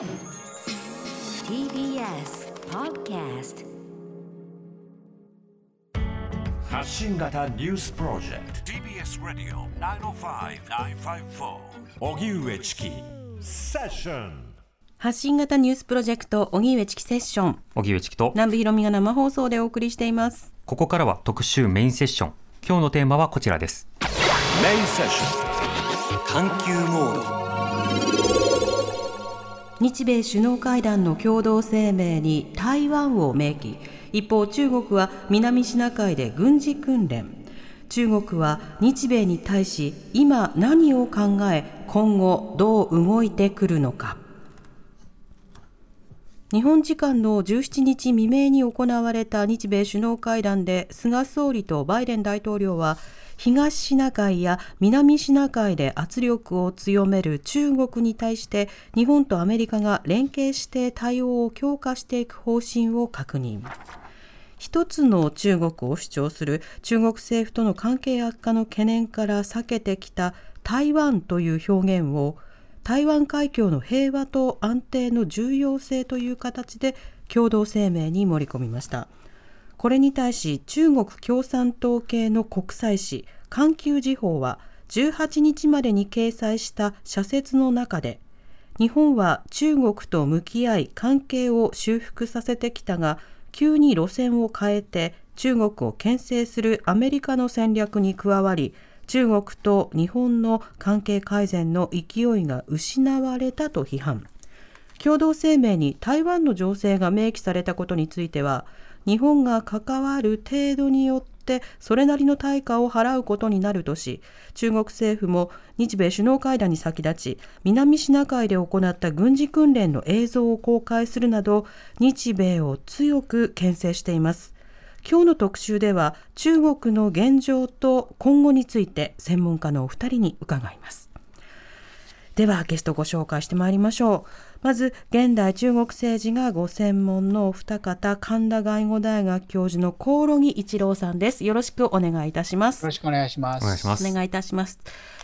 TBS Podcast 発信型ニュースプロジェクト。TBS ラディオ905-954おぎゅうえちきセッション発信型ニュースプロジェクト荻上チキセッション。荻上チキと。南部ひろみが生放送でお送りしています。ここからは特集メインセッション。今日のテーマはこちらです。メインセッション。探求モード日米首脳会談の共同声明に台湾を明記。一方中国は南シナ海で軍事訓練。中国は日米に対し今何を考え今後どう動いてくるのか。日本時間の17日未明に行われた日米首脳会談で菅総理とバイデン大統領は東シナ海や南シナ海で圧力を強める中国に対して日本とアメリカが連携して対応を強化していく方針を確認。一つの中国を主張する中国政府との関係悪化の懸念から避けてきた台湾という表現を台湾海峡の平和と安定の重要性という形で共同声明に盛り込みました。これに対し中国共産党系の国際紙環球時報は18日までに掲載した社説の中で日本は中国と向き合い関係を修復させてきたが急に路線を変えて中国を牽制するアメリカの戦略に加わり中国と日本の関係改善の勢いが失われたと批判。共同声明に台湾の情勢が明記されたことについては日本が関わる程度によってそれなりの対価を払うことになるとし中国政府も日米首脳会談に先立ち南シナ海で行った軍事訓練の映像を公開するなど日米を強く牽制しています。今日の特集では中国の現状と今後について専門家のお二人に伺います。ではゲストご紹介してまいりましょう。まず現代中国政治がご専門のお二方神田外語大学教授の興梠一郎さんです。よろしくお願いいたします。よろしくお願いします。お願いしますお願いいたします。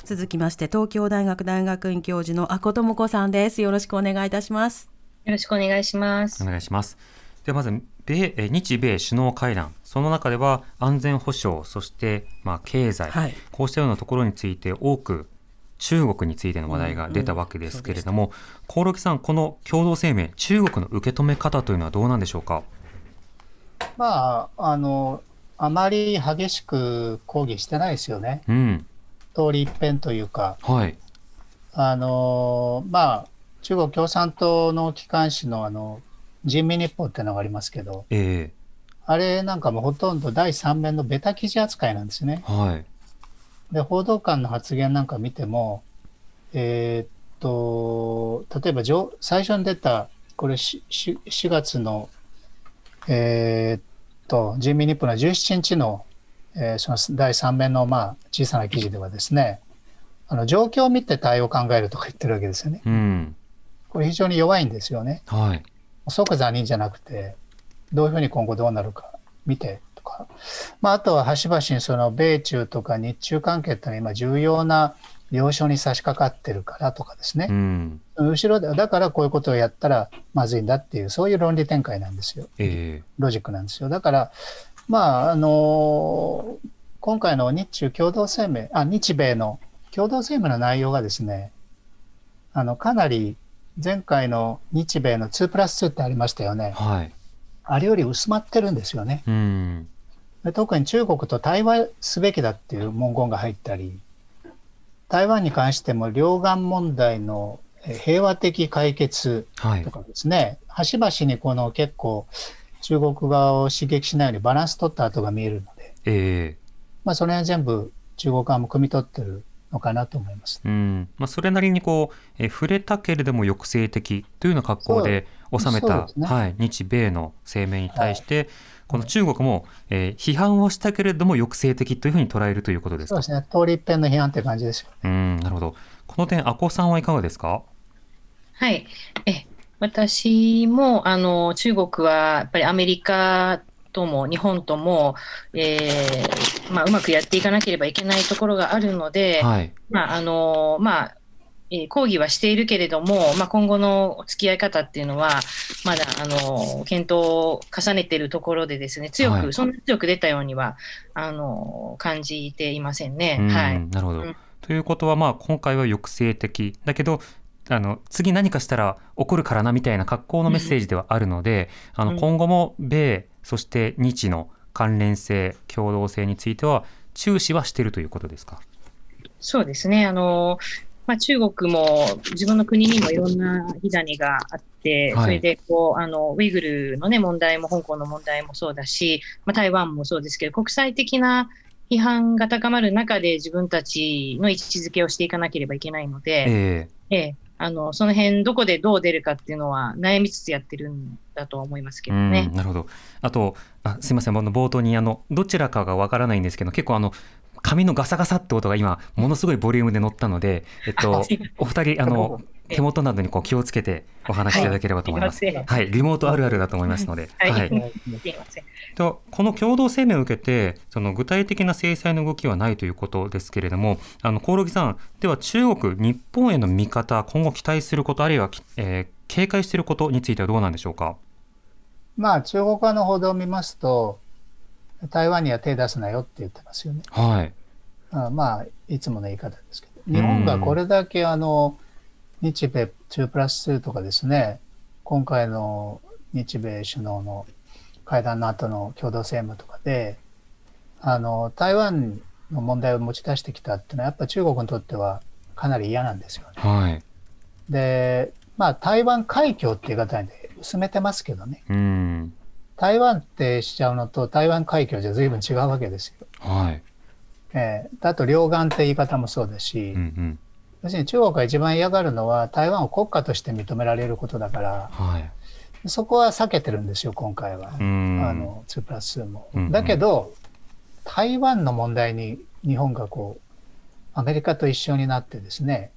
続きまして東京大学大学院教授の阿古智子さんです。よろしくお願いいたします。よろしくお願いします。お。願いします。ではまず米え日米首脳会談。その中では安全保障そしてまあ経済、はい。こうしたようなところについて多く中国についての話題が出たわけですけれども、興梠さんこの共同声明中国の受け止め方というのはどうなんでしょうか？まあ、あの、あまり激しく抗議してないですよね。うん。通り一遍というか、はい。あの、まあ、中国共産党の機関紙のあの、人民日報っていうのがありますけど、えあれなんかもうほとんど第三面のベタ記事扱いなんですね。え。はいで、報道官の発言なんか見ても、えーっと、例えば上、最初に出た、これしし4月の、えーっと、人民日報の17日の、えーその第3面の、まあ、小さな記事ではですね、あの状況を見て対応を考えるとか言ってるわけですよね。うんこれ非常に弱いんですよね。はい即座にじゃなくて、どういうふうに今後どうなるか見てとか、まあ、あとは端々にその米中とか日中関係ってのは今重要な要所に差し掛かってるからとかですねう、ん後ろで、だからこういうことをやったらまずいんだっていう、そういう論理展開なんですよ。えロジックなんですよ。だから、まあ、あの今回の日中共同声明、あ、日米の共同声明の内容がですね、あの、かなり前回の日米の2プラス2ってありましたよねえ。はいあれより薄まってるんですよね。うんで特に中国と対話すべきだっていう文言が入ったり、台湾に関しても両岸問題のえー平和的解決はい。とかですね、端々にこの結構中国側を刺激しないようにバランス取った跡が見えるので、ええ。まあその辺全部中国側も汲み取ってるのかなと思います。うん。まあ、それなりにこう、えー触れたけれども抑制的というような格好で収めた、ね。はい、日米の声明に対して、この中国も、えー批判をしたけれども抑制的というふうに捉えるということですか？そうですね。通り一遍の批判って感じですよ。うんなるほどこの点阿古さんはいかがですか？はい。え、私も、あの、中国は、やっぱりアメリカとも日本とも、えーまあ、うまくやっていかなければいけないところがあるので、はいまあ、あの、まあ、えー抗議はしているけれども、まあ、今後の付き合い方っていうのは、まだあの検討を重ねているところでですね、強く、はいそんな強く出たようにはあの感じていませんね。うんはい。なるほど。うんということは、まあ、今回は抑制的だけどあの次何かしたら怒るからなみたいな格好のメッセージではあるので、あうんの今後も米そして日の関連性共同性については注視はしているということですか？そうですね。あの、まあ、中国も自分の国にもいろんな火種があって、はいそれでこうあのウイグルの、ね、問題も香港の問題もそうだし、まあ、台湾もそうですけど、国際的な批判が高まる中で自分たちの位置づけをしていかなければいけないので、えええあのその辺どこでどう出るかっていうのは悩みつつやってるんだと思いますけえどねうん。なるほど。あとあすいませんあの冒頭にあのどちらかがわからないんですけど結構あの紙のガサガサって音が今ものすごいボリュームで乗ったので、えっとお二人あの手元などにこう気をつけてお話しいただければと思います。はい、リモートあるあるだと思いますので。はいはい。とこの共同声明を受けてその具体的な制裁の動きはないということですけれどもあの興梠さんでは中国日本への見方今後期待することあるいは、えー警戒していることについてはどうなんでしょうか？まあ、中国側の報道を見ますと、台湾には手出すなよって言ってますよね。はい。あまあ、いつもの言い方ですけど、日本がこれだけあの、日米2プラス2とかですね、今回の日米首脳の会談の後の共同声明とかで、あの、台湾の問題を持ち出してきたっていうのは、やっぱ中国にとってはかなり嫌なんですよね。はい。で、まあ、台湾海峡っていう方で薄めてますけどね、うん。台湾ってしちゃうのと台湾海峡じゃ随分違うわけですよ。はい。ええあと両岸って言い方もそうだし、うんうん。要するに中国が一番嫌がるのは台湾を国家として認められることだから、はい。そこは避けてるんですよ、今回は。うん。あの、2プラス2もうんうん。だけど、台湾の問題に日本がこう、アメリカと一緒になってですね、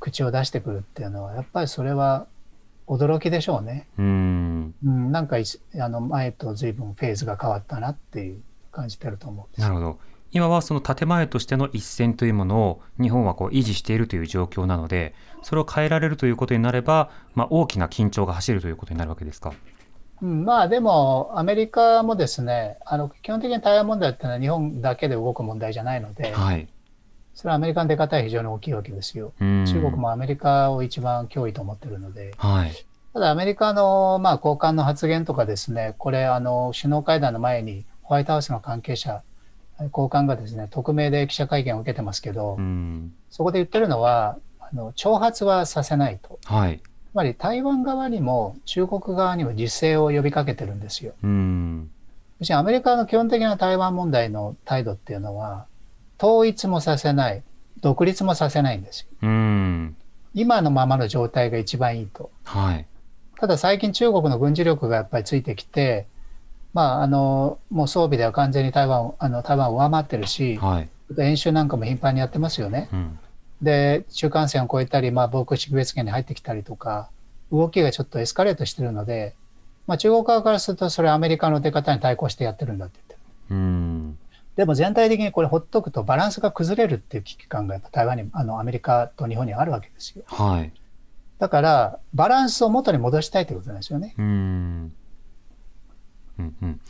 口を出してくるっていうのは、やっぱりそれは驚きでしょうね。うん。うん、なんかあの前と随分フェーズが変わったなっていう感じてると思うなるほど。今はその建前としての一線というものを日本はこう維持しているという状況なので、それを変えられるということになれば、まあ、大きな緊張が走るということになるわけですか？うん、まあでも、アメリカもですね、あの基本的に台湾問題っていうのは日本だけで動く問題じゃないので、はい。それはアメリカの出方は非常に大きいわけですよ。うん中国。もアメリカを一番脅威と思ってるので、はい。ただアメリカの、まあ、高官の発言とかですね、これ、あの首脳会談の前にホワイトハウスの関係者、高官がですね、匿名で記者会見を受けてますけど、うん。そこで言ってるのは、あの挑発はさせないと。はい。つまり台湾側にも中国側にも自制を呼びかけてるんですよ。うん。アメリカの基本的な台湾問題の態度っていうのは、統一もさせない、独立もさせないんですよ。うん。今のままの状態が一番いいと。はい。ただ最近中国の軍事力がやっぱりついてきて、まあ、あの、もう装備では完全に台湾を、あの、台湾を上回ってるし、はい。演習なんかも頻繁にやってますよね。うん。で、中間線を越えたり、まあ、防空識別圏に入ってきたりとか、動きがちょっとエスカレートしてるので、まあ、中国側からすると、それアメリカの出方に対抗してやってるんだって言ってる。うん。でも全体的にこれほっとくとバランスが崩れるっていう危機感がやっぱ台湾に、あの、アメリカと日本にあるわけですよ。はい。だから、バランスを元に戻したいということなんですよね。うん。うんうん。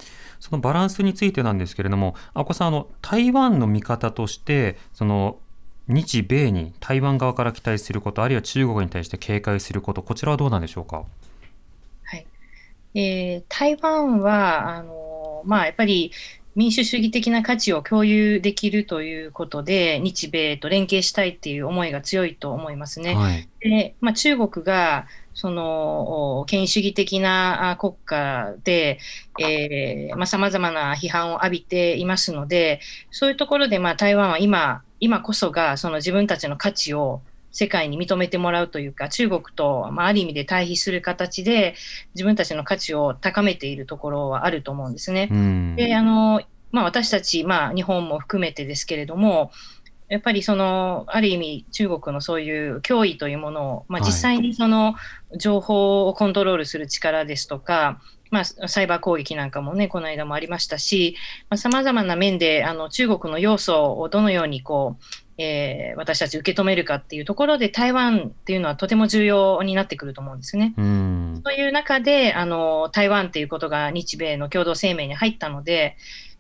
そのバランスについてなんですけれども、あこさん、あの、台湾の見方として、その、日米に台湾側から期待すること、あるいは中国に対して警戒すること、こちらはどうなんでしょうか？はいえー台湾はあの、まあ、やっぱり民主主義的な価値を共有できるということで、日米と連携したいっていう思いが強いと思いますね。はい。でまあ、中国がそのお権威主義的なあ国家で、えーまあ、様々な批判を浴びていますので、そういうところで、まあ、台湾は今、今こそがその自分たちの価値を世界に認めてもらうというか、中国と、まあ、ある意味で対比する形で自分たちの価値を高めているところはあると思うんですね。うん。であのまあ、私たち、まあ、日本も含めてですけれども、やっぱりそのある意味、中国のそういう脅威というものを、まあ、はい実際にその情報をコントロールする力ですとか、まあ、サイバー攻撃なんかもね、この間もありましたし、さまざ、まな面であの中国の要素をどのようにこう、えー私たち受け止めるかっていうところで、台湾っていうのはとても重要になってくると思うんですね。うん。という中で、あの、台湾っていうことが日米の共同声明に入ったので、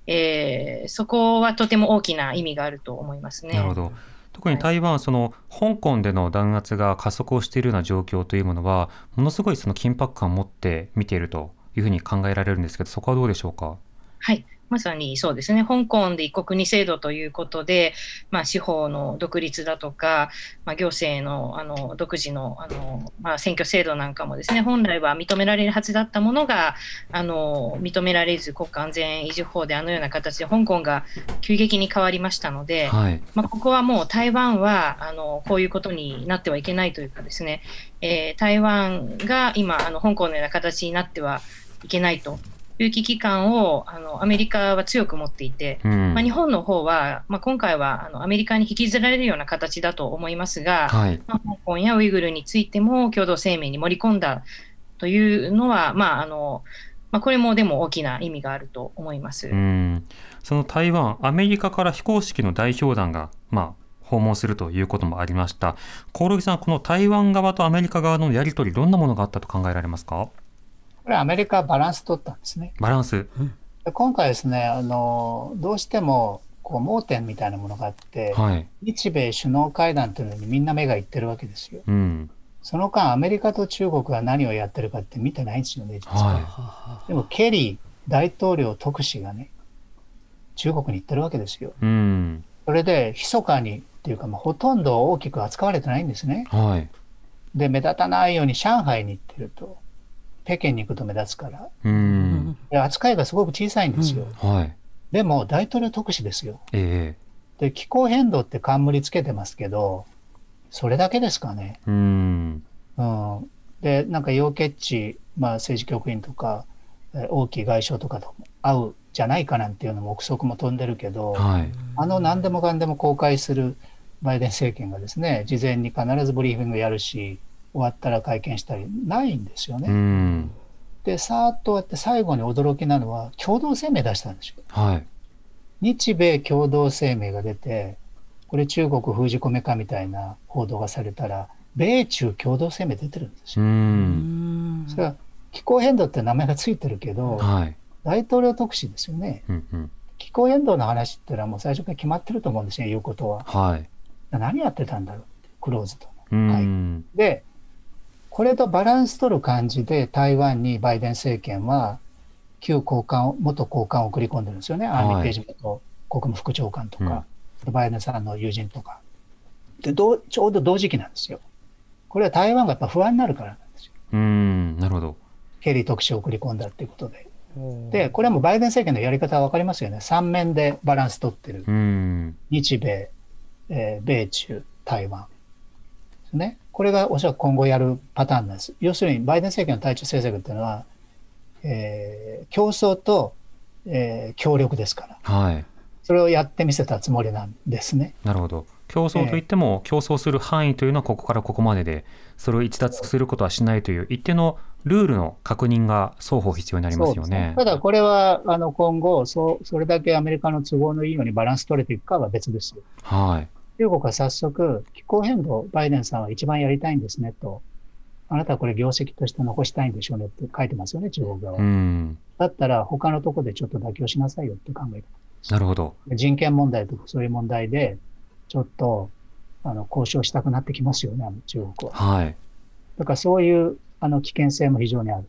えーそこはとても大きな意味があると思いますね。なるほど。特に台湾はその香港での弾圧が加速をしているような状況というものはものすごいその緊迫感を持って見ているというふうに考えられるんですけどそこはどうでしょうか？はい。まさにそうですね。香港で一国二制度ということで、まあ、司法の独立だとか、まあ、行政のあの独自のあの、まあ、選挙制度なんかもですね、本来は認められるはずだったものが、あの認められず国家安全維持法であのような形で香港が急激に変わりましたので、はい。まあ、ここはもう台湾はあのこういうことになってはいけないというかですね、えー台湾が今あの香港のような形になってはいけないという危機感をあのアメリカは強く持っていて、うん。まあ、日本の方は、まあ、今回はあのアメリカに引きずられるような形だと思いますが、はい。まあ、香港やウイグルについても共同声明に盛り込んだというのは、まああのまあ、これもでも大きな意味があると思います。うん。その台湾アメリカから非公式の代表団がまあ訪問するということもありました。興梠さんこの台湾側とアメリカ側のやり取りどんなものがあったと考えられますか？これアメリカはバランス取ったんですね。バランス。で今回ですね、あの、どうしても、こう、盲点みたいなものがあって、はい。日米首脳会談というのにみんな目がいってるわけですよ。うん。その間、アメリカと中国が何をやってるかって見てないんですよね、実は。はでも、ケリー大統領特使がね、中国に行ってるわけですよ。い。うん。それで、密かにっていうか、まあ、ほとんど大きく扱われてないんですね。はい。で、目立たないように上海に行ってると、北京に行くと目立つから、うん。で扱いがすごく小さいんですよ。はい。でも、大統領特使ですよ。えで、気候変動って冠つけてますけど、それだけですかね。えうん。うん。で、なんか、楊潔チ、まあ、政治局員とか、えー王毅外相とかと会うじゃないかなんていうのも憶測も飛んでるけど、はい。あの何でもかんでも公開するバイデン政権がですね、事前に必ずブリーフィングやるし、終わったら会見したり、ないんですようね。ん。で、さーっとやって最後に驚きなのは、共同声明出したんですよ。はい。日米共同声明が出て、これ中国封じ込めかみたいな報道がされたら、米中共同声明出てるんですうよ。ん。それは気候変動って名前がついてるけど、はい。大統領特使ですよね。うんうん。気候変動の話っていうのはもう最初から決まってると思うんですよ、言うことは。はい。何やってたんだろうって、クローズドうの。はい。ん。で、これとバランス取る感じで台湾にバイデン政権は旧高官を、元高官を送り込んでるんですよね。アーミー・ページ元国務副長官とか、バイデンさんの友人とか。で、どうちょうど同時期なんですよ。これは台湾がやっぱ不安になるからなんですよ。うん。なるほど。ケリー特使を送り込んだっていうことで。で、これはもうバイデン政権のやり方は分かりますよね。三面でバランス取ってる。うん。日米、えー米中、台湾。ですね。これがおそらく今後やるパターンなんです。要するに、バイデン政権の対中政策っていうのは、えー競争と、えー協力ですから。はい。それをやってみせたつもりなんですね。なるほど。競争といっても、競争する範囲というのはここからここまでで、それを逸脱することはしないという一定のルールの確認が双方必要になりますよそうですね。ただこれはあの今後そう、それだけアメリカの都合のいいようにバランス取れていくかは別ですよ。はい。中国は早速、気候変動、バイデンさんは一番やりたいんですねと。あなたはこれ業績として残したいんでしょうねって書いてますよね、中国側は。うん。だったら他のとこでちょっと妥協しなさいよって考えなるほど。方。人権問題とかそういう問題で、ちょっとあの交渉したくなってきますよね、中国は。はい。だからそういうあの危険性も非常にある。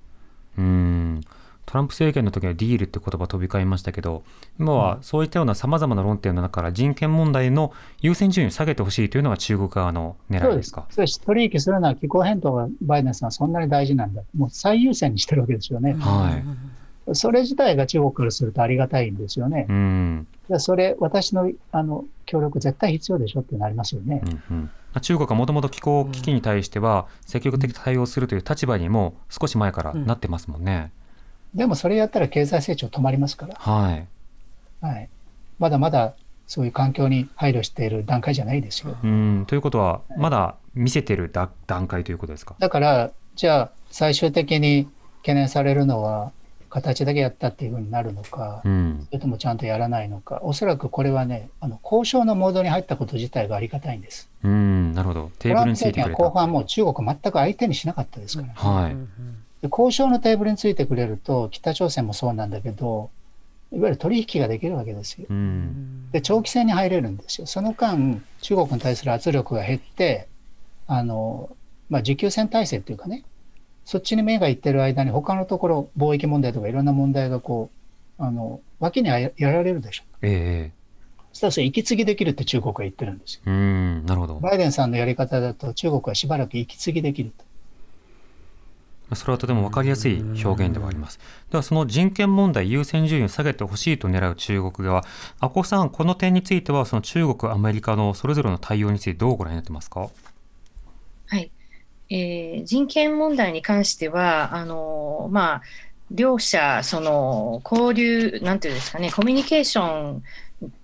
うん。トランプ政権の時はディールって言葉飛び交いましたけど、今はそういったような様々な論点の中から人権問題の優先順位を下げてほしいというのが中国側の狙いですすか？。そうです。取引するのは気候変動がバイデンさんはそんなに大事なんだ。もう最優先にしてるわけですよね。はい。それ自体が中国からするとありがたいんですよねう。ん。でそれ、私のあの協力絶対必要でしょってなりますよね。うんうん中国はもともと気候危機に対しては積極的に対応するという立場にも少し前からなってますもんね。でもそれやったら経済成長止まりますから。はい。はい。まだまだそういう環境に配慮している段階じゃないですよ。うん。ということは、まだ見せてるだ段階ということですか？だから、じゃあ最終的に懸念されるのは、形だけやったっていうふうになるのか、うんそれともちゃんとやらないのか、おそらくこれはね、あの交渉のモードに入ったこと自体がありがたいんです。うん、なるほど。テーブルについてくれた。政権は後半もう中国全く相手にしなかったですから、はい。で交渉のテーブルについてくれると、北朝鮮もそうなんだけど、いわゆる取引ができるわけですよ。うん。で、長期戦に入れるんですよ。その間、中国に対する圧力が減って、あの、まあ、持久戦体制っていうかね、そっちに目がいってる間に、他のところ、貿易問題とかいろんな問題がこう、あの、脇にややられるでしょ。ええそしたらそれ息継ぎできるって中国は言ってるんですよ。うん、なるほど。バイデンさんのやり方だと中国はしばらく息継ぎできると。それはとても分かりやすい表現ではあります。では、その人権問題優先順位を下げてほしいと狙う中国側、阿古さん、この点については、その中国、アメリカのそれぞれの対応についてどうご覧になってますか？はい。えー人権問題に関しては、あのまあ、両者、その交流、なんていうんですかね、コミュニケーション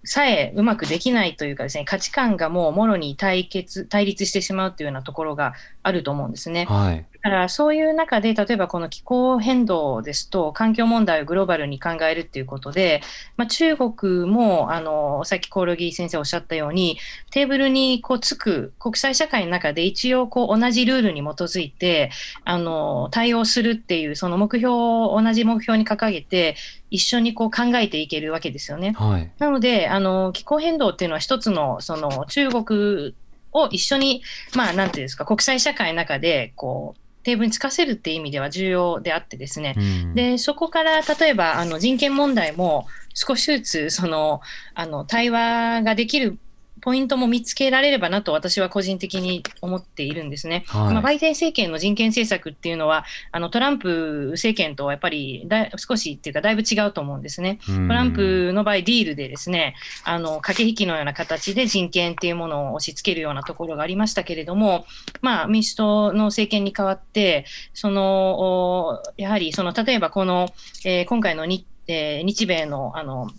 さえうまくできないというかですね、価値観がもうもろに対決、対立してしまうというようなところがあると思うんですね。はい。だからそういう中で、例えばこの気候変動ですと、環境問題をグローバルに考えるっていうことで、まあ、中国もあのさっきコオロギ先生おっしゃったように、テーブルにこうつく国際社会の中で一応こう同じルールに基づいてあの対応するっていう、その目標を同じ目標に掲げて、一緒にこう考えていけるわけですよね。はい。なので、あの気候変動っていうのは一つのその中国を一緒に、まあ、なんていうんですか、国際社会の中でこうテーブルにつかせるっていう意味では重要であってですね、うん、でそこから例えばあの人権問題も少しずつそのあの対話ができるポイントも見つけられればなと私は個人的に思っているんですね。はいまあ、バイデン政権の人権政策っていうのはあのトランプ政権とはやっぱりだい少しっていうかだいぶ違うと思うんですね。うんトランプの場合、ディールでですね、あの、駆け引きのような形で人権っていうものを押し付けるようなところがありましたけれども、まあ、民主党の政権に代わって、その、おやはり、その、例えばこの、えー今回の日,、えー日米の、あの、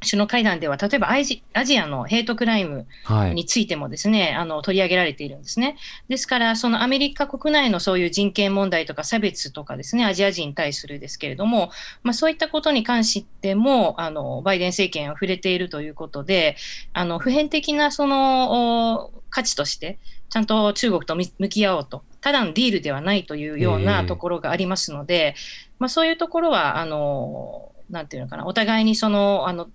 首脳会談では、例えばアジアジアのヘイトクライムはい。についてもですね、あの取り上げられているんですね。ですから、そのアメリカ国内のそういう人権問題とか差別とかですね、アジア人に対するですけれども、まあ、そういったことに関しても、あのバイデン政権は触れているということで、あの普遍的なそのお価値として、ちゃんと中国とみ向き合おうと、ただのディールではないというようええなところがありますので、まあ、そういうところは、あのなんていうのかな、お互いにその、あの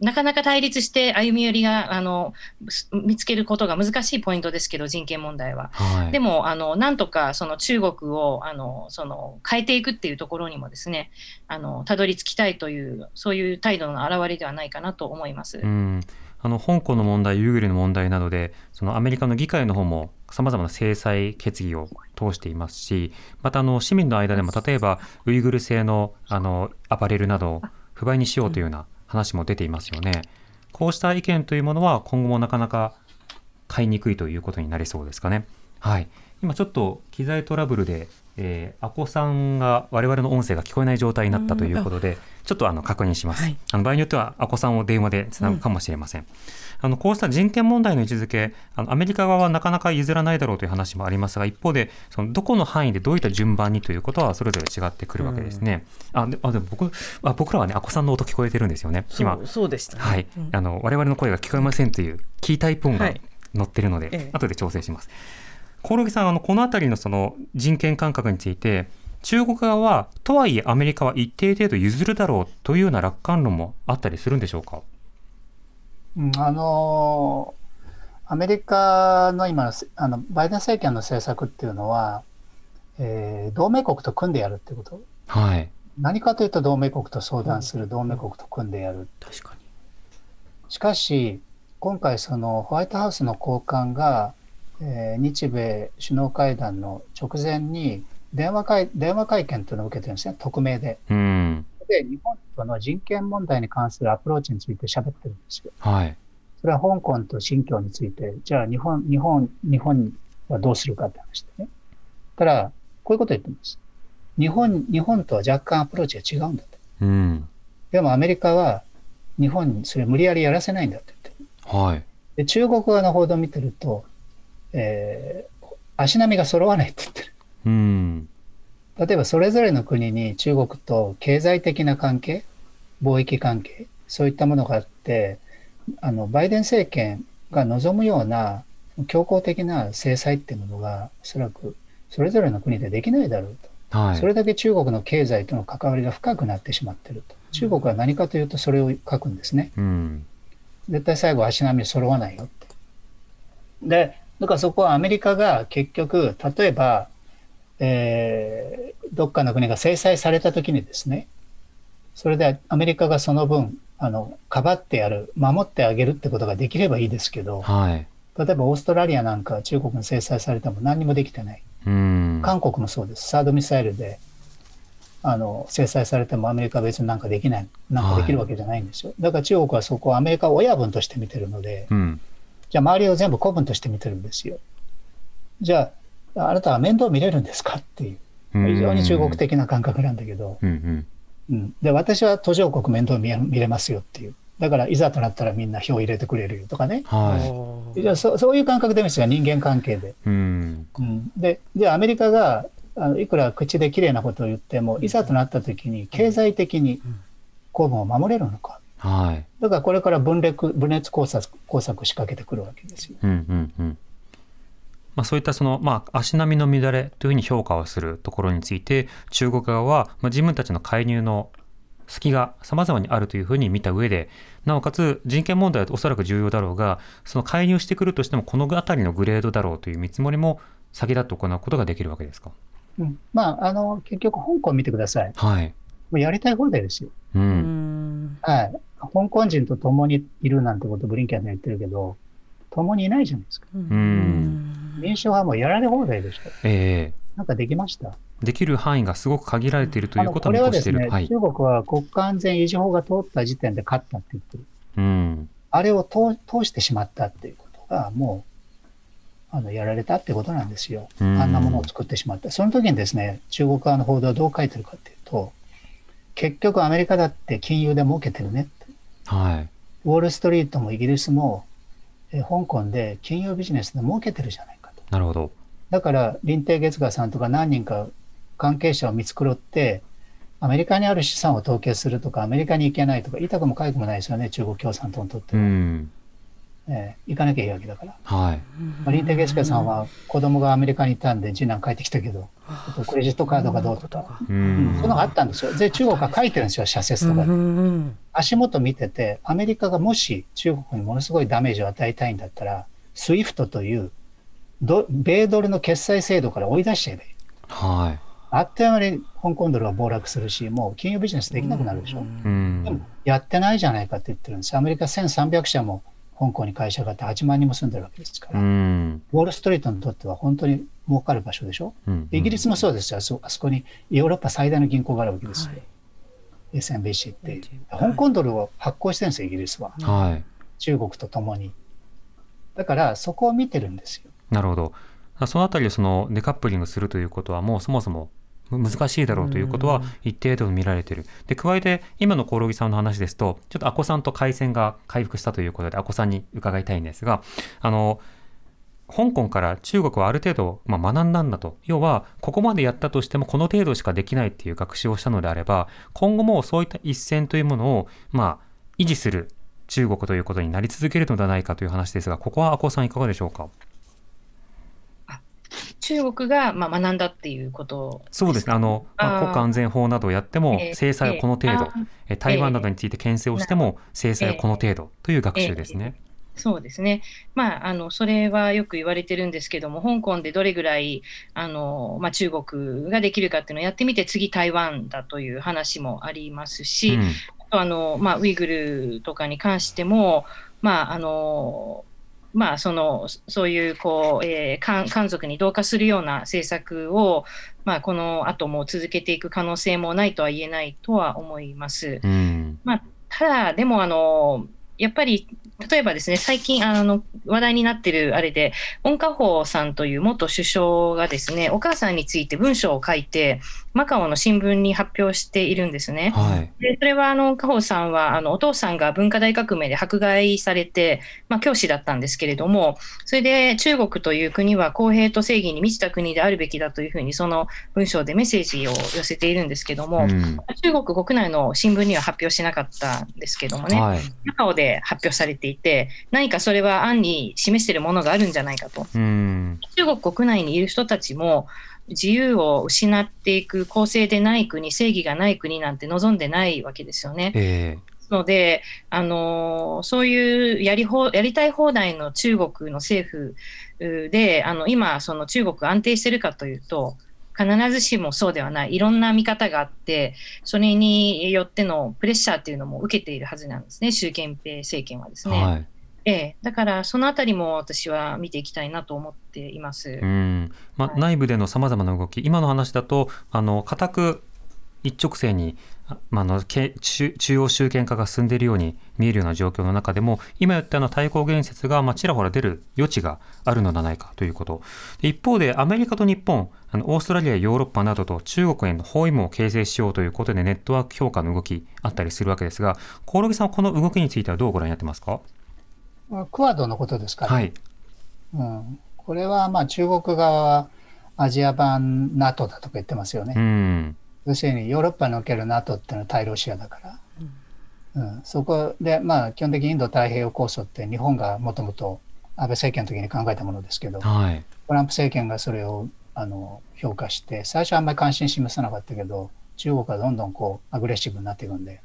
なかなか対立して歩み寄りがあのす見つけることが難しいポイントですけど、人権問題は。はい。でも、あのなんとかその中国をあのその変えていくっていうところにもですね、あのたどり着きたいという、そういう態度の表れではないかなと思います。うん、あの香港の問題、ユーグルの問題などで、そのアメリカの議会の方もさまざまな制裁決議を通していますし、またあの市民の間でも、例えばウイグル製のあのアパレルなどを不買にしようというような話も出ていますよね。こうした意見というものは、今後もなかなか買いにくいということになりそうですかね。はい、今ちょっと機材トラブルで、えー、アコさんが我々の音声が聞こえない状態になったということで、ちょっとあの確認します。はいあの場合によってはアコさんを電話でつなぐかもしれません。あのこうした人権問題の位置づけ、あのアメリカ側はなかなか譲らないだろうという話もありますが、一方で、そのどこの範囲でどういった順番にということはそれぞれ違ってくるわけですね。あであでも僕あ僕らはね、アコさんの音聞こえてるんですよね。今そうでしたね。はい、うんあの我々の声が聞こえませんというキータイプ音がはい載ってるので、ええ後で調整します。コオロギさんあのこの辺りのその人権感覚について中国側はとはいえアメリカは一定程度譲るだろうというような楽観論もあったりするんでしょうか？うんあのアメリカの今のせあのバイデン政権の政策っていうのは、えー同盟国と組んでやるってこと？はい。何かというと同盟国と相談する同盟国と組んでやる確かに。しかし今回そのホワイトハウスの高官が、えー日米首脳会談の直前に電話会電話会見というのを受けてるんですね匿名で。うん。で日本との人権問題に関するアプローチについて喋ってるんですよ。はい。それは香港と新疆について、じゃあ日本、日本、日本はどうするかって話でね。ただ、こういうこと言ってます。日本、日本とは若干アプローチが違うんだと。うん。でもアメリカは日本にそれ無理やりやらせないんだって言ってる。はい。で、中国側の報道を見てると、えー足並みが揃わないって言ってる。うん。例えばそれぞれの国に中国と経済的な関係、貿易関係、そういったものがあって、あのバイデン政権が望むような強硬的な制裁っていうものが、おそらくそれぞれの国でできないだろうと。はい。それだけ中国の経済との関わりが深くなってしまっていると。中国は何かというとそれを書くんですね。うん。絶対最後足並み揃わないよって。で、だからそこはアメリカが結局、例えば、えーどっかの国が制裁されたときにですね、それでアメリカがその分、あの、かばってやる、守ってあげるってことができればいいですけど、はい。例えばオーストラリアなんかは中国に制裁されても何にもできてない。うん。韓国もそうです。サードミサイルで、あの、制裁されてもアメリカは別になんかできない、なんかできるわけじゃないんですよ。だから中国はそこをアメリカを親分として見てるので、うん。じゃあ周りを全部子分として見てるんですよ。じゃあ、あなたは面倒見れるんですか？っていう、非常に中国的な感覚なんだけど、うんで、私は途上国面倒見れ見れますよっていう。だから、いざとなったらみんな票入れてくれるよとかね。はじゃあそそういう感覚で見るんですよ、人間関係で。い。うん。うん、で、で、アメリカが、あのいくら口で綺麗なことを言っても、いざとなった時に経済的に公文を守れるのか。はい。だからこれから分裂分裂工作工作を仕掛けてくるわけですよ。うんうんうん。まあ、そういったその、まあ、足並みの乱れというふうに評価をするところについて中国側は、まあ、自分たちの介入の隙が様々にあるというふうに見た上でなおかつ人権問題はおそらく重要だろうがその介入してくるとしてもこの辺りのグレードだろうという見積もりも先立って行うことができるわけですか？うん、まあ、あの、結局、香港見てください。はい。もうやりたい放題ですよ。う。うんんはい。香港人と共にいるなんてことブリンケンで言ってるけど、共にいないじゃないですか。ん民主派もやられ放題でしょ。ええなんかできました？できる範囲がすごく限られているということをしている。はですね、はい。中国は国家安全維持法が通った時点で勝ったって言ってる。うん。あれを通通してしまったっていうことが、もう、あの、やられたってことなんですよ。うんあんなものを作ってしまった。その時にですね、中国側の報道はどう書いてるかっていうと、結局アメリカだって金融で儲けてるねって。はい。ウォールストリートもイギリスも、えー香港で金融ビジネスで儲けてるじゃない。なるほど。だから、林鄭月娥さんとか何人か関係者を見繕って、アメリカにある資産を統計するとか、アメリカに行けないとか、痛くも痒くもないですよね、中国共産党にとってうは。ん。えー行かなきゃいいわけだから。はい。まあ、林鄭月娥さんは子供がアメリカにいたんで、次男帰ってきたけど、ちょっとクレジットカードがどうとか、ううんん。そのがあったんですよ。で、中国は書いてるんですよ、社説とかで。うん足元見てて、アメリカがもし中国にものすごいダメージを与えたいんだったら、SWIFT というド米ドルの決済制度から追い出しちゃえばいい。はい。あっという間に香港ドルは暴落するし、もう金融ビジネスできなくなるでしょ。うんでも、やってないじゃないかって言ってるんです。アメリカ1300社も香港に会社があって8万人も住んでるわけですかうら、ん。ウォールストリートにとっては本当に儲かる場所でしょ。うんイギリスもそうですよ。あそあそこにヨーロッパ最大の銀行があるわけですよ。SMBC っていう。香港ドルを発行してるんですよ、イギリスは。はい。中国と共に。だから、そこを見てるんですよ。なるほど。そのあたりをそのデカップリングするということはもうそもそもむ難しいだろうということは一定程度見られている。で、加えて今のコオロギさんの話ですと、ちょっとアコさんと回線が回復したということで、アコさんに伺いたいんですが、あの、香港から中国はある程度、まあ、学んだんだと。要は、ここまでやったとしてもこの程度しかできないっていう学習をしたのであれば、今後もそういった一線というものを、まあ、維持する中国ということになり続けるのではないかという話ですが、ここはアコさんいかがでしょうか？中国がまあ学んだっていうこと。そうですね。あの、まあ、国家安全法などをやってもえ、え制裁はこの程度、あえ台湾などについて牽制をしても、制裁はこの程度という学習ですね。そうですね、まあ、あのそれはよく言われてるんですけども、香港でどれぐらいあの、まあ、中国ができるかっていうのをやってみて、次、台湾だという話もありますし、うん。あとあのまあ、ウイグルとかに関しても、まああのまあ、そのそういうこう、えー族に同化するような政策を、まあ、この後も続けていく可能性もないとは言えないとは思います。うん。ただ、でもあの、やっぱり例えばですね、最近、あの、話題になってるあれで、温家宝さんという元首相がですね、お母さんについて文章を書いて、マカオの新聞に発表しているんですね。はい。でそれはあの家宝さんはあのお父さんが文化大革命で迫害されて、まあ、教師だったんですけれどもそれで中国という国は公平と正義に満ちた国であるべきだというふうにその文章でメッセージを寄せているんですけども、うん中国国内の新聞には発表しなかったんですけどもね、はい。マカオで発表されていて何かそれは案に示しているものがあるんじゃないかと。うん。中国国内にいる人たちも自由を失っていく公正でない国、正義がない国なんて望んでないわけですよね。えので、あのそういうやりほやりたい放題の中国の政府うで、あの今、その中国安定してるかというと、必ずしもそうではない、いろんな見方があって、それによってのプレッシャーっていうのも受けているはずなんですね、習近平政権はですね。えはい。ええ、だからそのあたりも私は見ていきたいなと思っています。うんまあ、はい内部でのさまざまな動き、今の話だと、あの固く一直線に、あまあ、あのけ中中央集権化が進んでいるように見えるような状況の中でも、今言ったような対抗言説が、まあ、ちらほら出る余地があるのではないかということ。で一方で、アメリカと日本、あのオーストラリア、ヨーロッパなどと中国への包囲網を形成しようということで、ネットワーク強化の動きあったりするわけですが、興梠さんはこの動きについてはどうご覧になってますか？クアッドのことですから、はい。うん、これはまあ中国側はアジア版 NATO だとか言ってますよね。うん。要するにヨーロッパにおける NATO っていうのは対ロシアだから、うんそこでまあ基本的にインド太平洋構想って日本がもともと安倍政権の時に考えたものですけど、はい。トランプ政権がそれをあの評価して、最初はあんまり関心示さなかったけど、中国はどんどんこうアグレッシブになっていくんで、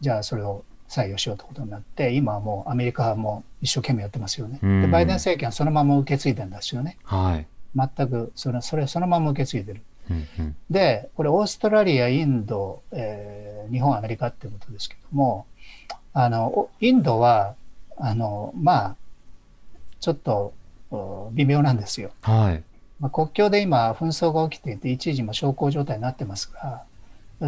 じゃあそれを採用しようということになって、今はもうアメリカはもう一生懸命やってますよね。うんで、バイデン政権はそのまま受け継いでるんですよね。はい。全くそれそれそのまま受け継いでる。うんうん。で、これオーストラリア、インド、えー日本、アメリカっていうことですけども、あの、おインドは、あの、まあ、ちょっとお微妙なんですよ。はい。まあ、国境で今、紛争が起きていて、一時も小康状態になってますが、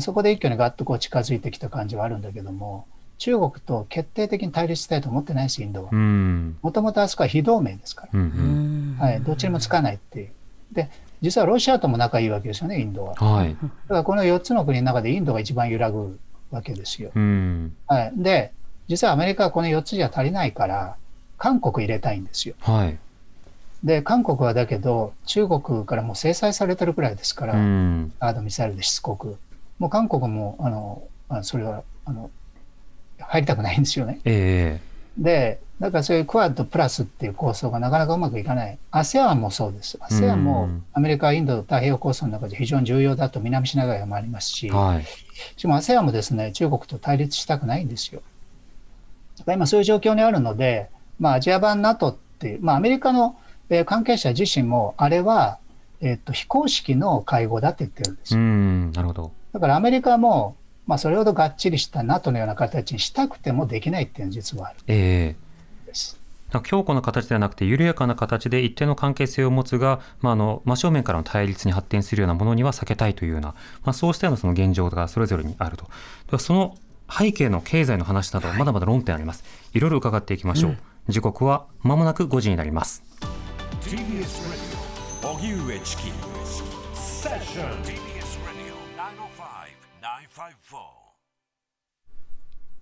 そこで一挙にガッとこう近づいてきた感じはあるんだけども、中国と決定的に対立したいと思ってないし、インドはう。ん。もともとあそこは非同盟ですから。うんうん。はい、どっちにもつかないっていう。で、実はロシアとも仲いいわけですよね、インドは。だはい。からこの4つの国の中でインドが一番揺らぐわけですよ。うん。はい、で、実はアメリカはこの4つじゃ足りないから、韓国入れたいんですよ。はい。で、韓国はだけど、中国からもう制裁されてるくらいですから、うん。アードミサイルでしつこく。もう韓国も、あの、あそれは、あの、入りたくないんですよね。えで、だからそういうクアッドプラスっていう構想がなかなかうまくいかない。ASEAN もそうです。ASEAN もアメリカ、インド太平洋構想の中で非常に重要だと南シナ海もありますし、えはい。しかも ASEAN もですね、中国と対立したくないんですよ。だから今そういう状況にあるので、まあアジア版 NATO っていう、まあアメリカのえー関係者自身も、あれは、えっと、非公式の会合だって言ってるんですうよ。ん。なるほど。だからアメリカも、まあそれほどがっちりした NATO のような形にしたくてもできないっていうのは実はあるええんです。強固な形ではなくて緩やかな形で一定の関係性を持つが、まあ、あの真正面からの対立に発展するようなものには避けたいというような、まあ、そうしたようなその現状がそれぞれにあると。ではその背景の経済の話などまだまだ論点あります。いろいろ伺っていきましょう。時刻は間もなく5時になります。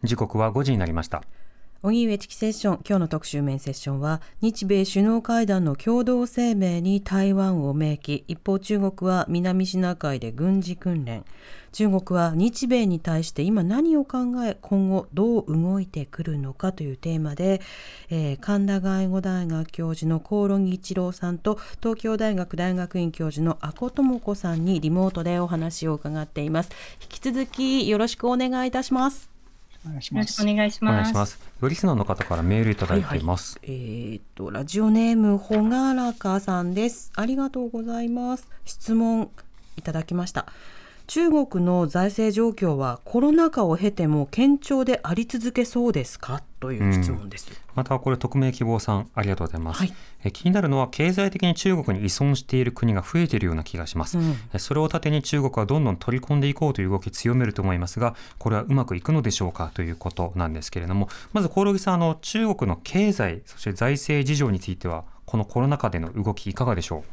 時刻は5時になりました。荻上チキセッション今日の特集メインセッションは日米首脳会談の共同声明に台湾を明記。一方中国は南シナ海で軍事訓練。中国は日米に対して今何を考え今後どう動いてくるのかというテーマで、えー神田外語大学教授の興梠一郎さんと東京大学大学院教授の阿古智子さんにリモートでお話を伺っています。引き続きよろしくお願いいたします。お願いしよろします。くお願いします。いします。リスナーの方からメールいただいています。えーっとラジオネームほがらかさんです。ありがとうございます。質問いただきました。中国の財政状況はコロナ禍を経ても堅調であり続けそうですか？という質問です。またこれ匿名希望さんありがとうございます、はい。え気になるのは経済的に中国に依存している国が増えているような気がします、うん。えそれを盾に中国はどんどん取り込んでいこうという動き強めると思いますがこれはうまくいくのでしょうかということなんですけれどもまず興梠さんあの中国の経済そして財政事情についてはこのコロナ禍での動きいかがでしょ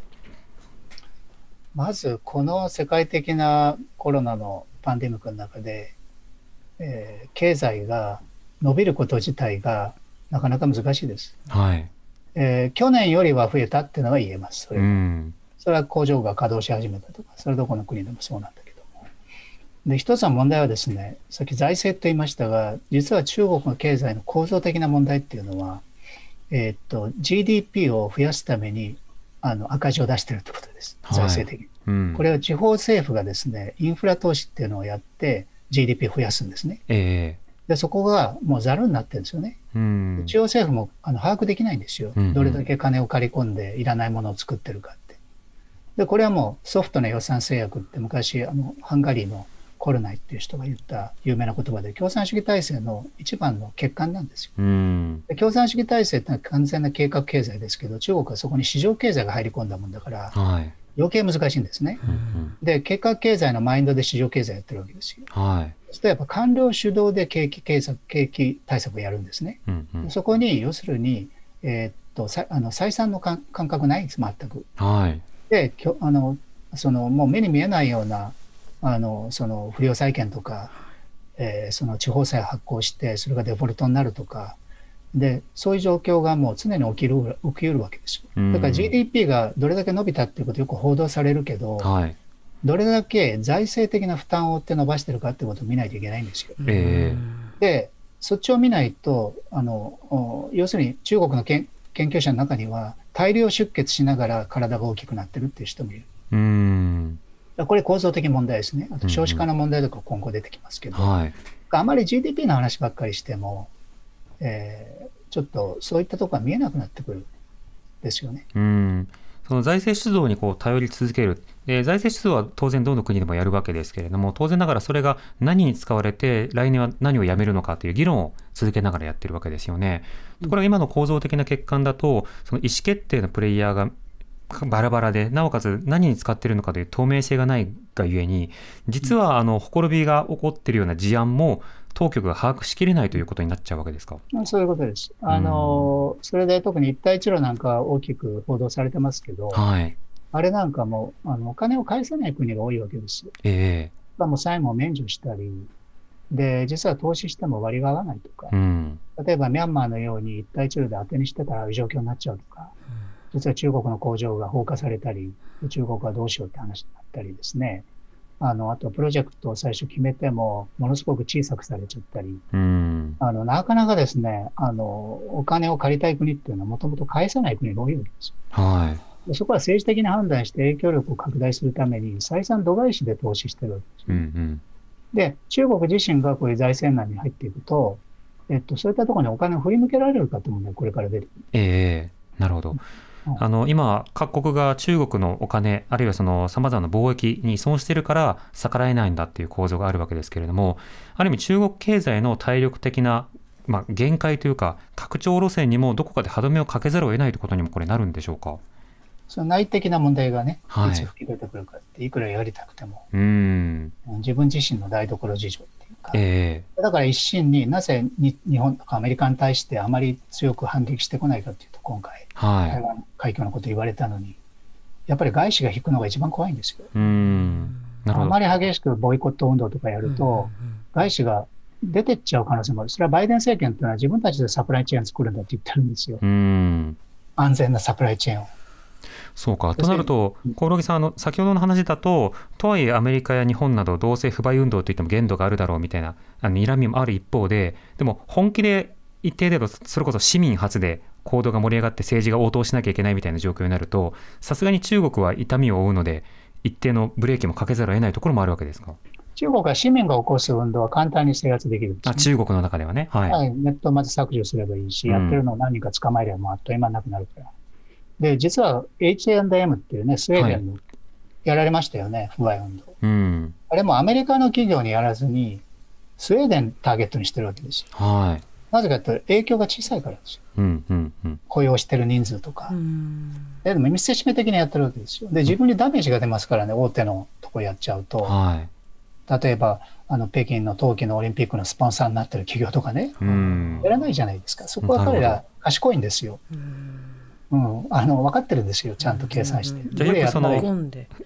まず、この世界的なコロナのパンデミックの中で、えー経済が伸びること自体がなかなか難しいです。うはいえー去年よりは増えたっていうのは言えます。それうはんそれは工場が稼働し始めたとか、それはどこの国でもそうなんだけども。で、一つの問題はですね、さっき財政と言いましたが、実は中国の経済の構造的な問題っていうのは、えーっと、GDP を増やすためにあの赤字を出してるってことです。はい財政的に。うんこれは地方政府がですね、インフラ投資っていうのをやって GDP を増やすんですね。えで、そこがもうざるになってるんですよね。えうん中央政府もあの把握できないんですようんうん。どれだけ金を借り込んでいらないものを作ってるかって。で、これはもうソフトな予算制約って昔、あの、ハンガリーのコルナイっていう人が言った有名な言葉で、共産主義体制の一番の欠陥なんですよ。うんで共産主義体制ってのは完全な計画経済ですけど、中国はそこに市場経済が入り込んだもんだから、はい余計難しいんですね。うんで、計画経済のマインドで市場経済やってるわけですよ。うんはいそうするとやっぱ官僚主導で景気経済景気対策をやるんですね。うんうんそこに要するに、えーっとさあの採算の感感覚ない？んです、全く。はいで、きょあのそのもう目に見えないようなあのその不良債権とか、えーその地方債を発行して、それがデフォルトになるとか、でそういう状況がもう常に起きる起きうるわけですよ。うんだから GDP がどれだけ伸びたっていうことよく報道されるけど、はいどれだけ財政的な負担を負って伸ばしてるかってことを見ないといけないんですよ。えで、そっちを見ないと、あのお要するに中国の研研究者の中には、大量出血しながら体が大きくなってるっていう人もいる。えうんこれ構造的問題ですね。あうんうんと少子化の問題とか今後出てきますけど、はいあまり GDP の話ばっかりしても、えーちょっとそういったところが見えなくなってくるんですよね。うんその財政出動にこう頼り続けるで財政出動は当然どの国でもやるわけですけれども当然ながらそれが何に使われて来年は何をやめるのかという議論を続けながらやってるわけですよね。ところが今の構造的な欠陥だとその意思決定のプレイヤーがバラバラでなおかつ何に使っているのかという透明性がないがゆえに実はあのほころびが起こっているような事案も当局が把握しきれないということになっちゃうわけですか？まあそういうことです。あのそれで特に一帯一路なんか大きく報道されてますけど、はい。あれなんかもあのお金を返さない国が多いわけですよ。えがもう債務を免除したり、で、実は投資しても割が合わないとかえ、うん。例えばミャンマーのように一帯一路で当てにしてたらああいう状況になっちゃうとか、実は中国の工場が放火されたり、中国はどうしようって話になったりですね。あの、あとプロジェクトを最初決めても、ものすごく小さくされちゃったり、うん。あの、なかなかですね、あの、お金を借りたい国っていうのはもともと返さない国が多いわけですよ。はい。でそこは政治的な判断して影響力を拡大するために、再三度外視で投資してるわけですようんうん。で、中国自身がこういう財政難に入っていくと、えっと、そういったところにお金を振り向けられるかという問題がこれから出てくる。ええなるほど。あの今、各国が中国のお金、あるいはそのさまざまな貿易に依存しているから逆らえないんだっていう構造があるわけですけれども、ある意味、中国経済の体力的な、まあ、限界というか、拡張路線にもどこかで歯止めをかけざるを得ないということにもこれなるんでしょうか？その内的な問題がね、はい。いつ吹き出てくるかって、いくらやりたくても、うーん、自分自身の台所事情っていうか、えだから一心になぜに日本とかアメリカに対してあまり強く反撃してこないかっていうと、今回、えはい。台湾海峡のこと言われたのに、やっぱり外資が引くのが一番怖いんですよ。うーん、なるほどあま。り激しくボイコット運動とかやると、外資が出てっちゃう可能性もある。それはバイデン政権っていうのは自分たちでサプライチェーン作るんだって言ってるんですよ。うーん。安全なサプライチェーンを。そうか。となると、興梠さん、あの、先ほどの話だと、とはいえアメリカや日本など同性不買運動といっても限度があるだろうみたいな、あの、睨みもある一方で、でも本気で一定程度、それこそ市民発で行動が盛り上がって政治が応答しなきゃいけないみたいな状況になると、さすがに中国は痛みを負うので、一定のブレーキもかけざるを得ないところもあるわけですか？中国は市民が起こす運動は簡単に制圧できるんです、あ、中国の中ではね。はい。はい、ネットをまず削除すればいいし、うんやってるのを何人か捕まえればもうあっという間になくなるから。で、実は H&M っていうね、スウェーデンのやられましたよね、不買運動。うん。あれもアメリカの企業にやらずに、スウェーデンターゲットにしてるわけですよ。はい。なぜかというと影響が小さいからですよ。うんうんうん。雇用してる人数とか。うんでも見せしめ的にやってるわけですよ。で、自分にダメージが出ますからね、大手のとこやっちゃうと。はい。例えば、あの、北京の冬季のオリンピックのスポンサーになってる企業とかね、うんや。らないじゃないですか。そこは彼ら賢いんですよ。うん。あの、分かってるんですよ。ちゃんと計算して。じゃあよくその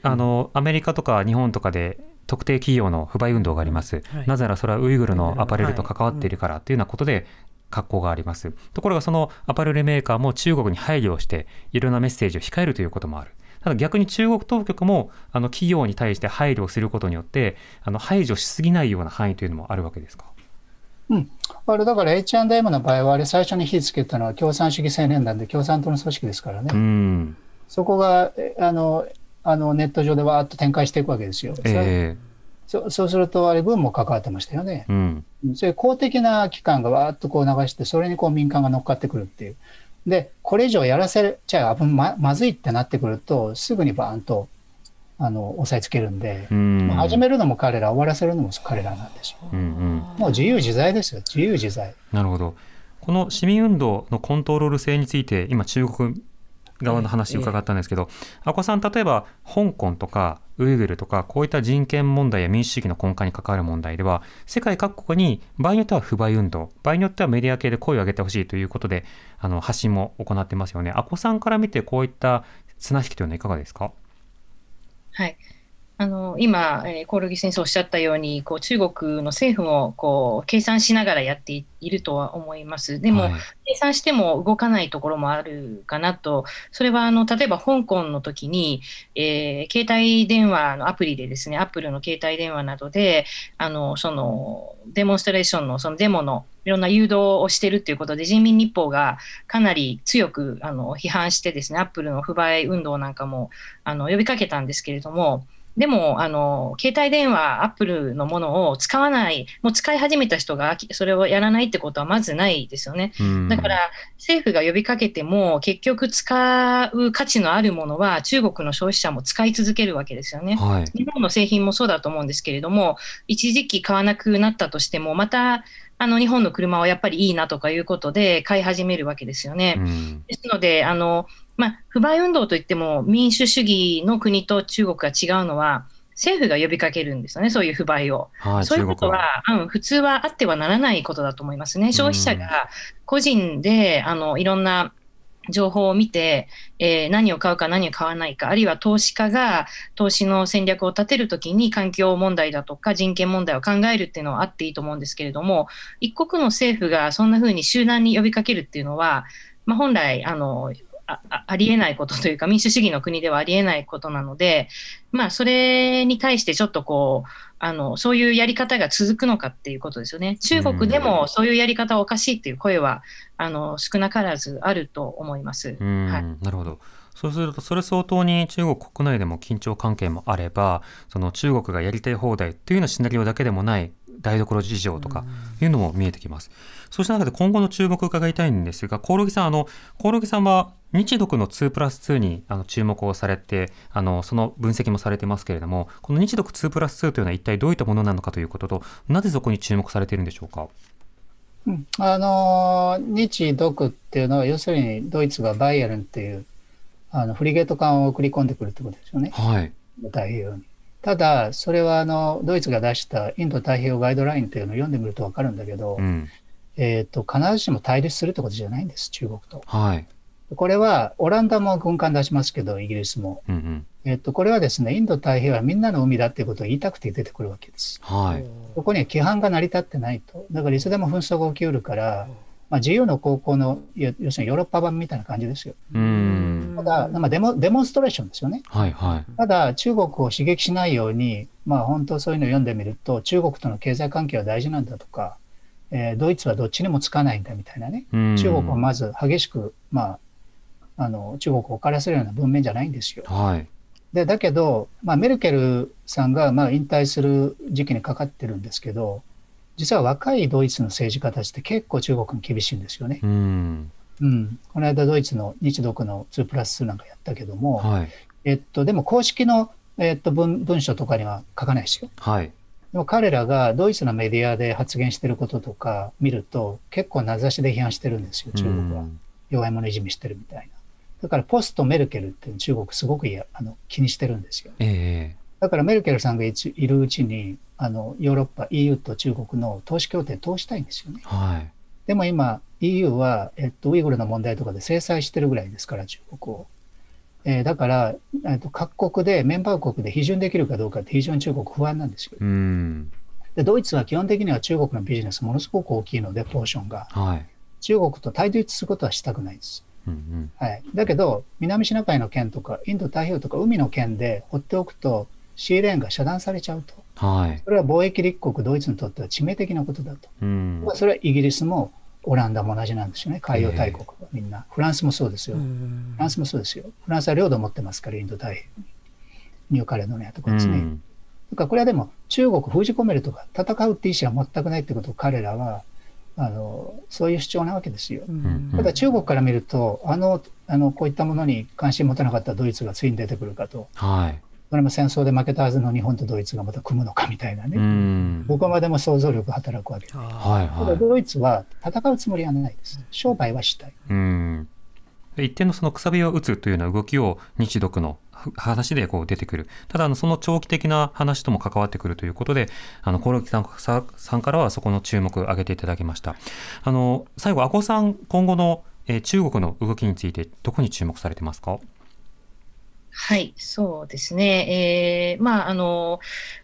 あのアメリカとか日本とかで特定企業の不買運動があります、はい。なぜならそれはウイグルのアパレルと関わっているからというようなことで格好があります、ところがそのアパレルメーカーも中国に配慮をしていろんなメッセージを控えるということもある。ただ逆に中国当局もあの企業に対して配慮をすることによってあの排除しすぎないような範囲というのもあるわけですか？あれだから H&M の場合は、あれ最初に火つけたのは共産主義青年団で共産党の組織ですからね。うん。そこが、えあの、あのネット上でわーっと展開していくわけですよ。そえそそうすると、あれ、軍も関わってましたよねえ。うんそういう公的な機関がわーっとこう流して、それにこう民間が乗っかってくるっていう。で、これ以上やらせちゃままずいってなってくると、すぐにバーンとあの押さえつけるんで、うん始めるのも彼ら、終わらせるのも彼らなんですよ。うんうんもう自由自在ですよ、自由自在。なるほど。この市民運動のコントロール性について、今、中国側の話を伺ったんですけど、阿古さん、例えば香港とかウイグルとか、こういった人権問題や民主主義の根幹に関わる問題では、世界各国に場合によっては不買運動、場合によってはメディア系で声を上げてほしいということで、あの発信も行ってますよね。阿古さんから見て、こういった綱引きというのはいかがですか？はい。あの今、えー、コオロギ先生おっしゃったようにこう中国の政府もこう計算しながらやっているとは思います。でも、はい計算しても動かないところもあるかなと、それはあの例えば香港の時に、えー携帯電話のアプリでですね、アップルの携帯電話などで、あのそのデモンストレーションのそのデモのいろんな誘導をしてるということで、人民日報がかなり強くあの批判してですね、アップルの不買運動なんかもあの呼びかけたんですけれども、でも、あの、携帯電話、アップルのものを使わない、もう使い始めた人がそれをやらないってことはまずないですよね。うんだから、政府が呼びかけても、結局使う価値のあるものは中国の消費者も使い続けるわけですよね。はい日本の製品もそうだと思うんですけれども、一時期買わなくなったとしても、また、あの、日本の車はやっぱりいいなとかいうことで買い始めるわけですよね。うんですので、あの、まあ、不買運動といっても民主主義の国と中国が違うのは、政府が呼びかけるんですよね、そういう不買を。はい、そういうことは、うん、普通はあってはならないことだと思いますね。消費者が個人で、あの、いろんな情報を見て、えー何を買うか何を買わないか、あるいは投資家が投資の戦略を立てるときに環境問題だとか人権問題を考えるっていうのはあっていいと思うんですけれども、一国の政府がそんな風に集団に呼びかけるっていうのは、まあ、本来、あの、ああありえないことというか、民主主義の国ではありえないことなので、まあ、それに対してちょっとこう、あの、そういうやり方が続くのかっていうことですよね。中国でもそういうやり方はおかしいっていう声は、あの、少なからずあると思います。うんはいなるほど。そうすると、それ相当に中国国内でも緊張関係もあれば、その中国がやりたい放題というようなシナリオだけでもない台所事情とかいうのも見えてきます。そうした中で今後の注目を伺いたいんですが、コオロギさん、あの、コオロギさんは日独の2プラス2にあの注目をされて、あの、その分析もされてますけれども、この日独2プラス2というのは一体どういったものなのかということと、なぜそこに注目されているんでしょうか？うんあの日独っていうのは、要するにドイツがバイエルンっていうあのフリゲート艦を送り込んでくるってことですよね、はい。太平洋に。ただ、それはあのドイツが出したインド太平洋ガイドラインっていうのを読んでみると分かるんだけど、うん。えー、と必ずしも対立するってことじゃないんです、中国と。はい。これはオランダも軍艦出しますけど、イギリスも。うんうん。えっと、これはですね、インド太平洋はみんなの海だっていうことを言いたくて出てくるわけです。はい。ここには規範が成り立ってないと。だからいつでも紛争が起きうるから、まあ、自由の高校の、要要するにヨーロッパ版みたいな感じですよ。うん。ただ、まあ、デモデモンストレーションですよね。はいはい。ただ、中国を刺激しないように、まあ、本当そういうのを読んでみると、中国との経済関係は大事なんだとか、えードイツはどっちにもつかないんだみたいなね。うん中国はまず激しく、まあ、あの中国を怒らせるような文面じゃないんですよ。はい。でだけど、まあ、メルケルさんがまあ引退する時期にかかってるんですけど、実は若いドイツの政治家たちって結構中国に厳しいんですよね。うん。うん、この間ドイツの日独の2プラス2なんかやったけども、はい。えっと、でも公式の、えっと、文文書とかには書かないですよ。はい。でも彼らがドイツのメディアで発言してることとか見ると、結構名指しで批判してるんですよ、中国は。弱い者いじめしてるみたいな。だからポストメルケルって中国すごくいやあの気にしてるんですよ。ええだからメルケルさんがいついるうちにあのヨーロッパ EU と中国の投資協定通したいんですよね。はい。でも今 EU は、えっと、ウイグルの問題とかで制裁してるぐらいですから中国を。えーだから、えっと、各国でメンバー国で批准できるかどうかって非常に中国不安なんですよ。うん。でドイツは基本的には中国のビジネスものすごく大きいのでポーションがはい。中国と対立することはしたくないです。うんうん。はい、だけど、南シナ海の県とか、インド太平洋とか海の県で放っておくと、シーレーンが遮断されちゃうと。はい。それは貿易立国ドイツにとっては致命的なことだと。うん。それはイギリスもオランダも同じなんですよね、海洋大国はみんな。フランスもそうですよ。フランスもそうですよ。フランスは領土を持ってますから、インド太平洋に。ニューカレドニアとかうですね。ん。だからこれはでも中国封じ込めるとか戦うって意思は全くないってことを彼らはあのそういう主張なわけですよ。んただ中国から見るとあのあのこういったものに関心持たなかったドイツがついに出てくるかとはい。それも戦争で負けたはずの日本とドイツがまた組むのかみたいなうね、ん。どこまでも想像力働くわけで。はいただはい。ドイツは戦うつもりはないです。商売はしたい。うん。で一定のそのくさびを打つというような動きを日独のふ話でこう出てくる。ただあのその長期的な話とも関わってくるということで、あのコロキさんささんからはそこの注目を挙げていただきました。あの最後阿古さん今後の、えー中国の動きについてどこに注目されてますか？はい、そうですね。えーまあ、あの、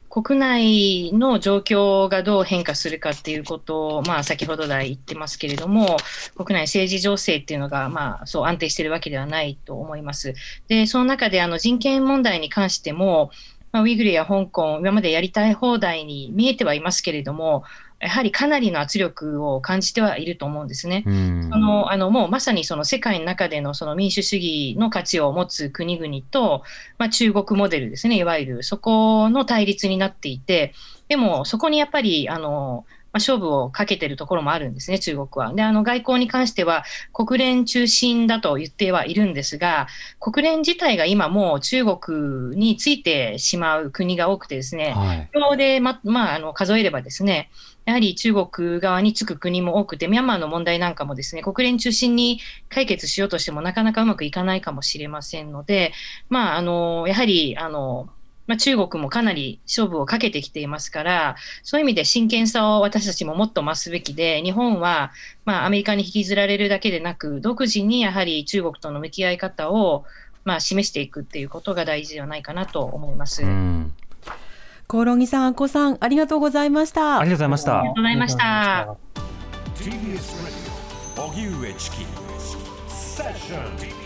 国内の状況がどう変化するかっていうことを、まあ、先ほど来言ってますけれども、国内政治情勢っていうのが、まあ、そう安定しているわけではないと思います。で、その中で、あの、人権問題に関しても、まあ、ウイグルや香港、今までやりたい放題に見えてはいますけれども、やはりかなりの圧力を感じてはいると思うんですね。うん。そのあのもうまさにその世界の中でのその民主主義の価値を持つ国々と、まあ、中国モデルですね、いわゆるそこの対立になっていて、でもそこにやっぱりあの、まあ、勝負をかけてるところもあるんですね、中国は。で、あの外交に関しては国連中心だと言ってはいるんですが、国連自体が今もう中国についてしまう国が多くてですね、はい。表で、ままあ、あの数えればですね、やはり中国側につく国も多くて、ミャンマーの問題なんかもですね、国連中心に解決しようとしてもなかなかうまくいかないかもしれませんので、まあ、あの、やはり、あの、まあ、中国もかなり勝負をかけてきていますから、そういう意味で真剣さを私たちももっと増すべきで、日本は、まあ、アメリカに引きずられるだけでなく、独自にやはり中国との向き合い方を、まあ、示していくっていうことが大事ではないかなと思います。うん。コオロギさん、あこさん、ありがとうございました。ありがとうございましたありがとうございました。TBS Radio 荻上チキセッション